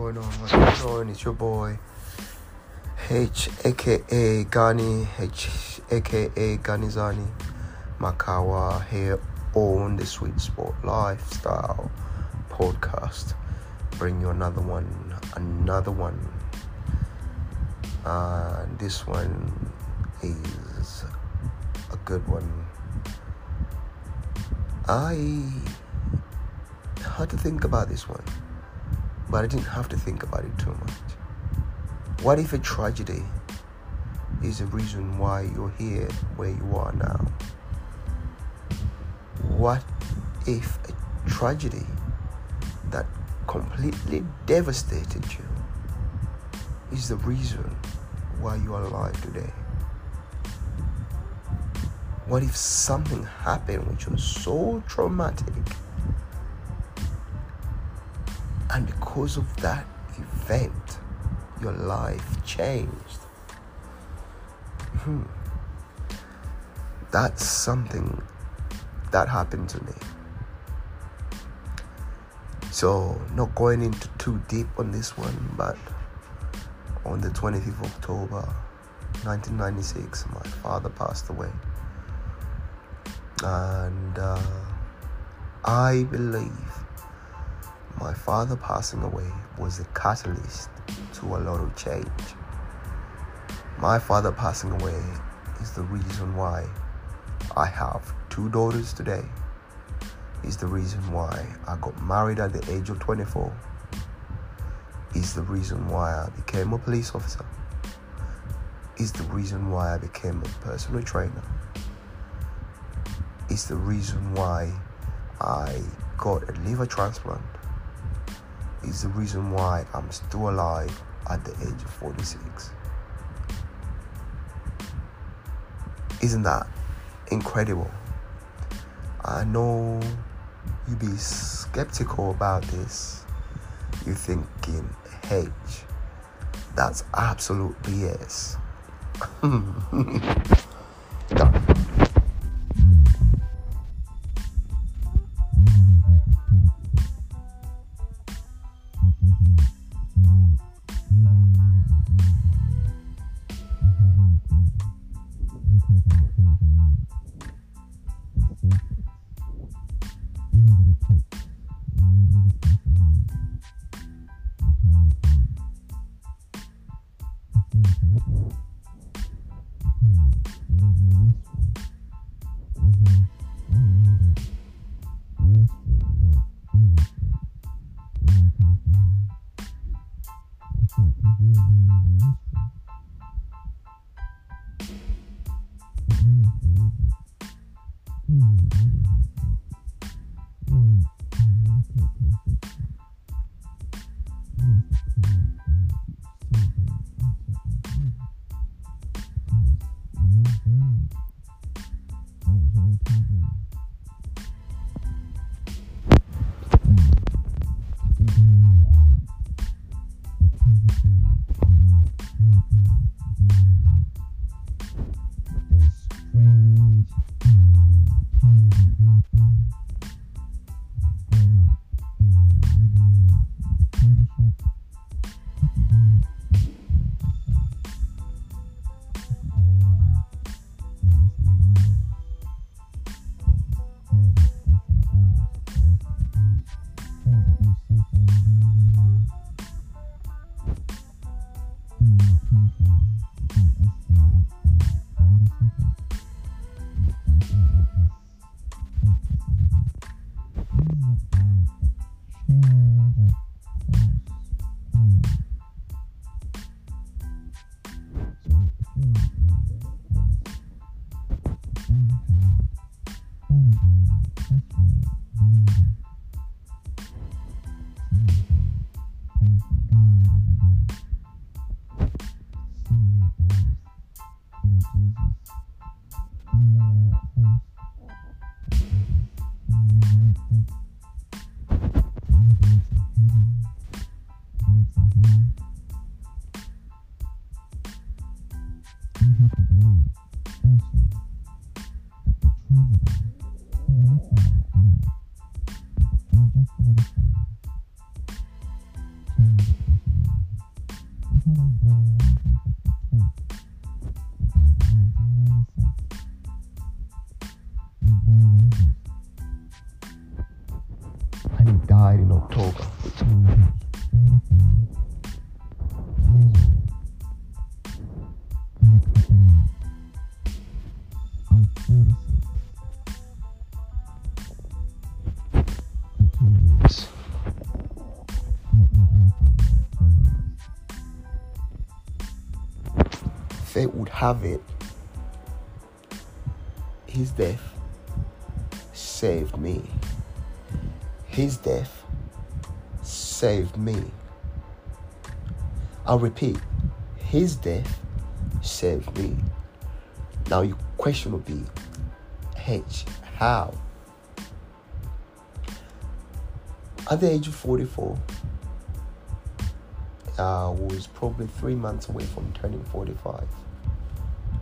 going on? What's going on? It's your boy H aka Gani H aka Ganizani Makawa here on the Sweet Sport Lifestyle podcast. Bring you another one, another one. Uh, this one is a good one. I had to think about this one but I didn't have to think about it too much. What if a tragedy is the reason why you're here where you are now? What if a tragedy that completely devastated you is the reason why you are alive today? What if something happened which was so traumatic and because of that event, your life changed. Hmm. That's something that happened to me. So, not going into too deep on this one, but on the 25th of October 1996, my father passed away. And uh, I believe my father passing away was a catalyst to a lot of change. My father passing away is the reason why I have two daughters today. Is the reason why I got married at the age of 24. Is the reason why I became a police officer. Is the reason why I became a personal trainer. Is the reason why I got a liver transplant is the reason why I'm still alive at the age of 46. Isn't that incredible? I know you'd be skeptical about this. You're thinking, H, that's absolute BS. have it. His death saved me. His death saved me. I'll repeat, his death saved me. Now your question will be, H, how? At the age of 44, I was probably three months away from turning 45.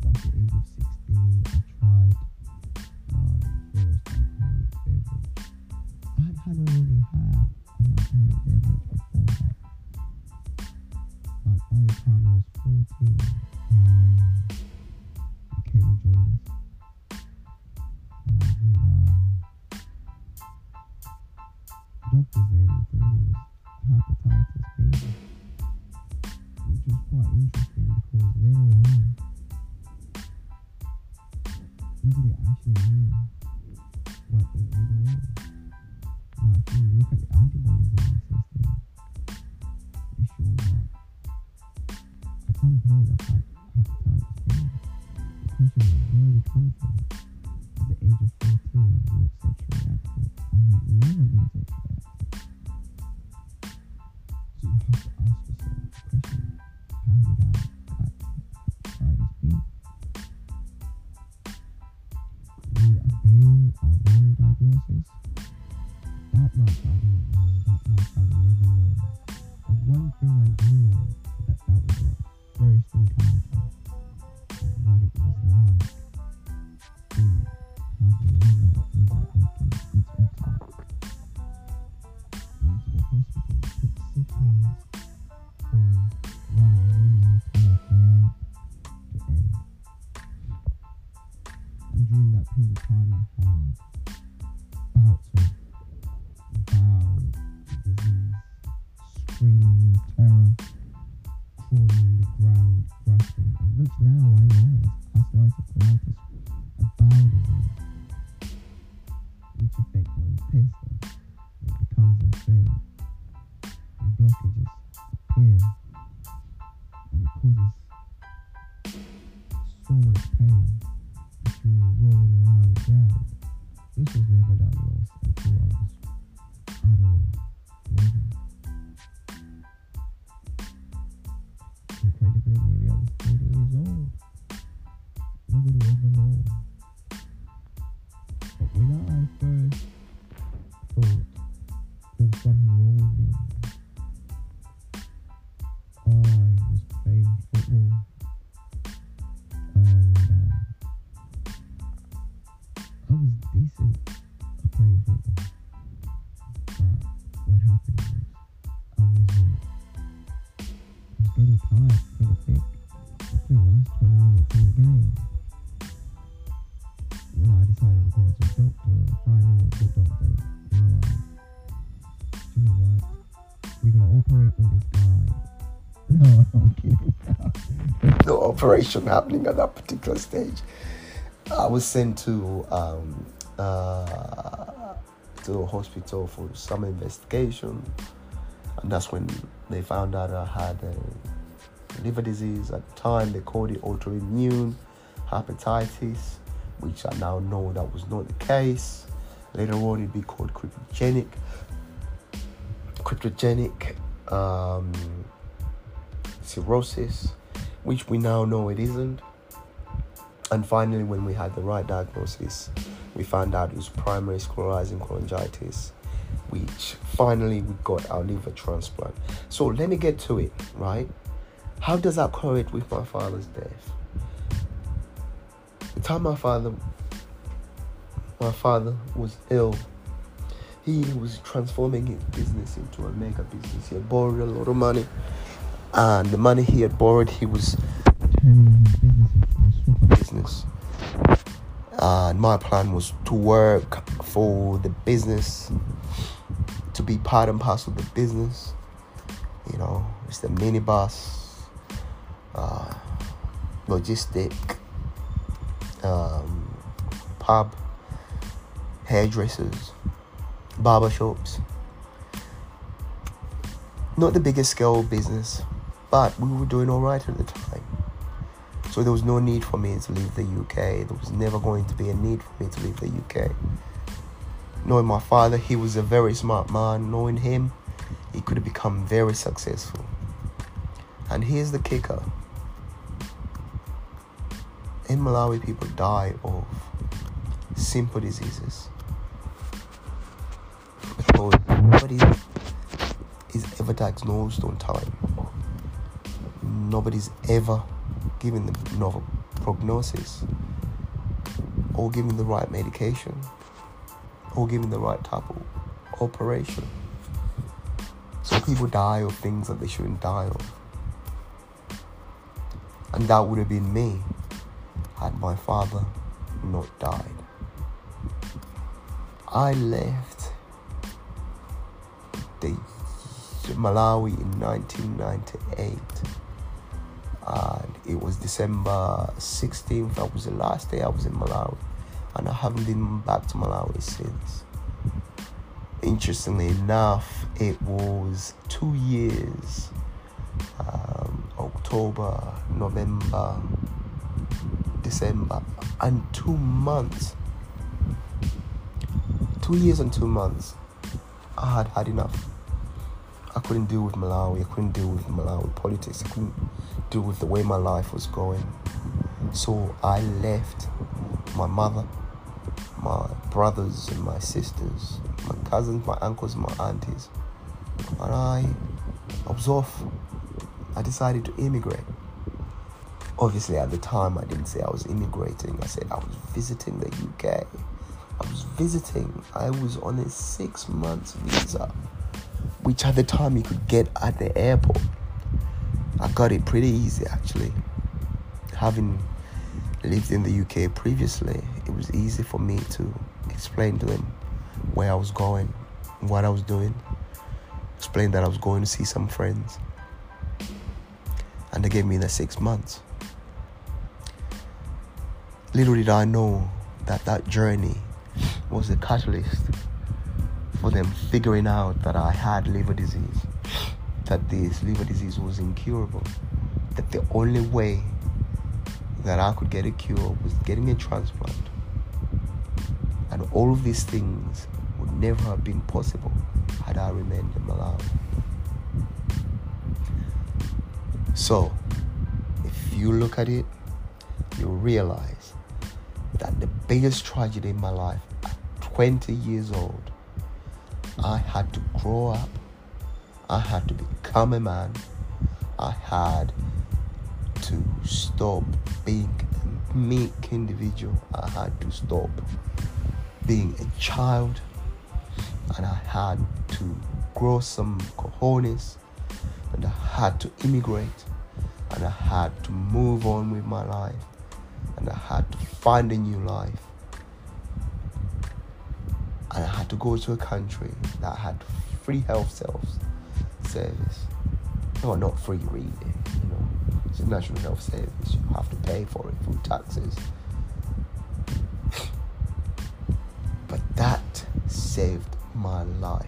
back at age of 16 Well, I decided to go to the doctor We're gonna operate with this guy. No, I'm kidding. No operation happening at that particular stage. I was sent to um, uh, to a hospital for some investigation, and that's when they found out I had a liver disease. At the time, they called it autoimmune hepatitis, which I now know that was not the case. Later on, it'd be called cryptogenic cryptogenic um, cirrhosis, which we now know it isn't. And finally, when we had the right diagnosis, we found out it was primary sclerosing cholangitis, which finally we got our liver transplant. So let me get to it, right? How does that correlate with my father's death? The time my father my father was ill, he was transforming his business into a mega business. He had borrowed a lot of money, and the money he had borrowed, he was turning business. And my plan was to work for the business, to be part and parcel of the business. You know, it's the minibus, uh, logistic, um, pub, hairdressers, barber shops. Not the biggest scale business, but we were doing all right at the time. So there was no need for me to leave the UK. There was never going to be a need for me to leave the UK. Knowing my father, he was a very smart man. Knowing him, he could have become very successful. And here's the kicker in Malawi, people die of simple diseases nobody is ever diagnosed on time. Nobody's ever given them novel prognosis or given the right medication or given the right type of operation. So people die of things that they shouldn't die of. And that would have been me had my father not died. I left the Malawi in 1998 and it was December 16th that was the last day I was in Malawi and I haven't been back to Malawi since interestingly enough it was two years um, October November December and two months. Two years and two months. I had had enough. I couldn't deal with Malawi. I couldn't deal with Malawi politics. I couldn't deal with the way my life was going. So I left my mother, my brothers and my sisters, my cousins, my uncles, my aunties. And I, I was off. I decided to immigrate obviously at the time I didn't say I was immigrating. I said I was visiting the UK. I was visiting. I was on a six months visa, which at the time you could get at the airport. I got it pretty easy actually. Having lived in the UK previously, it was easy for me to explain to them where I was going, what I was doing, explain that I was going to see some friends. And they gave me the six months. Little did I know that that journey was the catalyst for them figuring out that I had liver disease, that this liver disease was incurable, that the only way that I could get a cure was getting a transplant. And all of these things would never have been possible had I remained in Malawi. So, if you look at it, you'll realize that the biggest tragedy in my life 20 years old, I had to grow up, I had to become a man, I had to stop being a meek individual, I had to stop being a child, and I had to grow some cojones, and I had to immigrate, and I had to move on with my life. And I had to find a new life. And I had to go to a country that had free health service. No, not free really, you know. It's a national health service. You have to pay for it through taxes. But that saved my life.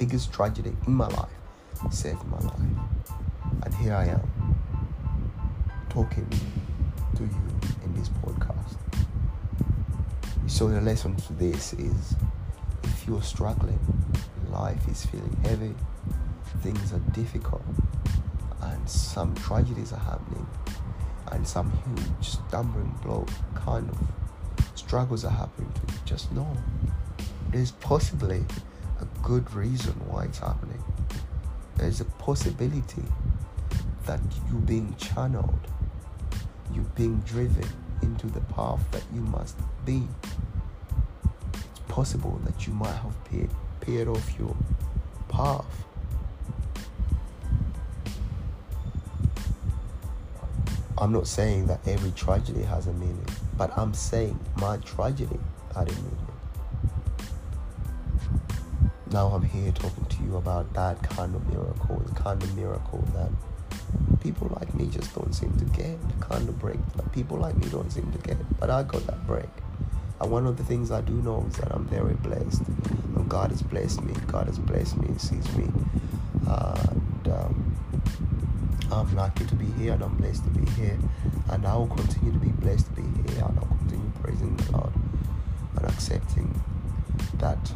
Biggest tragedy in my life saved my life. And here I am talking to you in this podcast. So the lesson to this is if you're struggling, life is feeling heavy, things are difficult, and some tragedies are happening, and some huge stumbling blow kind of struggles are happening to you, just know there's possibly a good reason why it's happening. There's a possibility that you're being channeled, you're being driven into the path that you must be. It's possible that you might have paid, paid off your path. I'm not saying that every tragedy has a meaning, but I'm saying my tragedy had a meaning. Now I'm here talking to you about that kind of miracle, the kind of miracle that people like me just don't seem to get the kind of break that people like me don't seem to get. But I got that break. And one of the things I do know is that I'm very blessed. And God has blessed me. God has blessed me, and sees me. and um, I'm lucky to be here and I'm blessed to be here. And I will continue to be blessed to be here and I'll continue praising God and accepting that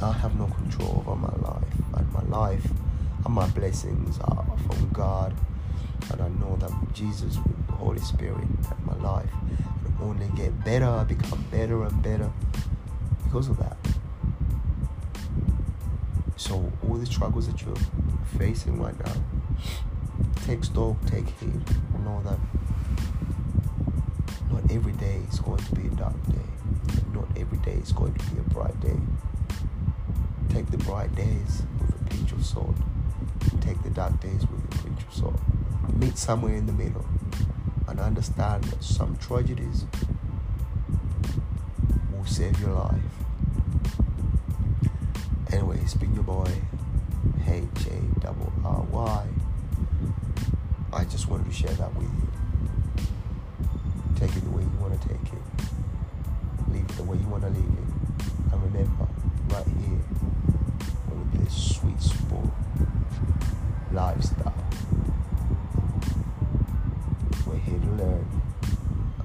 I have no control over my life. And my life and my blessings are from God. And I know that Jesus, with the Holy Spirit, that my life will only get better. I become better and better because of that. So all the struggles that you're facing right now, take stock, take heed. Know that not every day is going to be a dark day. Not every day is going to be a bright day. Take the bright days with a pinch of salt take the dark days with a pinch of salt. Meet somewhere in the middle and understand that some tragedies will save your life. Anyway, it's been your boy, H A double R Y. I just wanted to share that with you. Take it the way you want to take it. Leave it the way you want to leave it. And remember, right here, with this sweet sport lifestyle. We're here to learn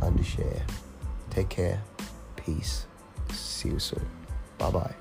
and to share. Take care. Peace. See you soon. Bye bye.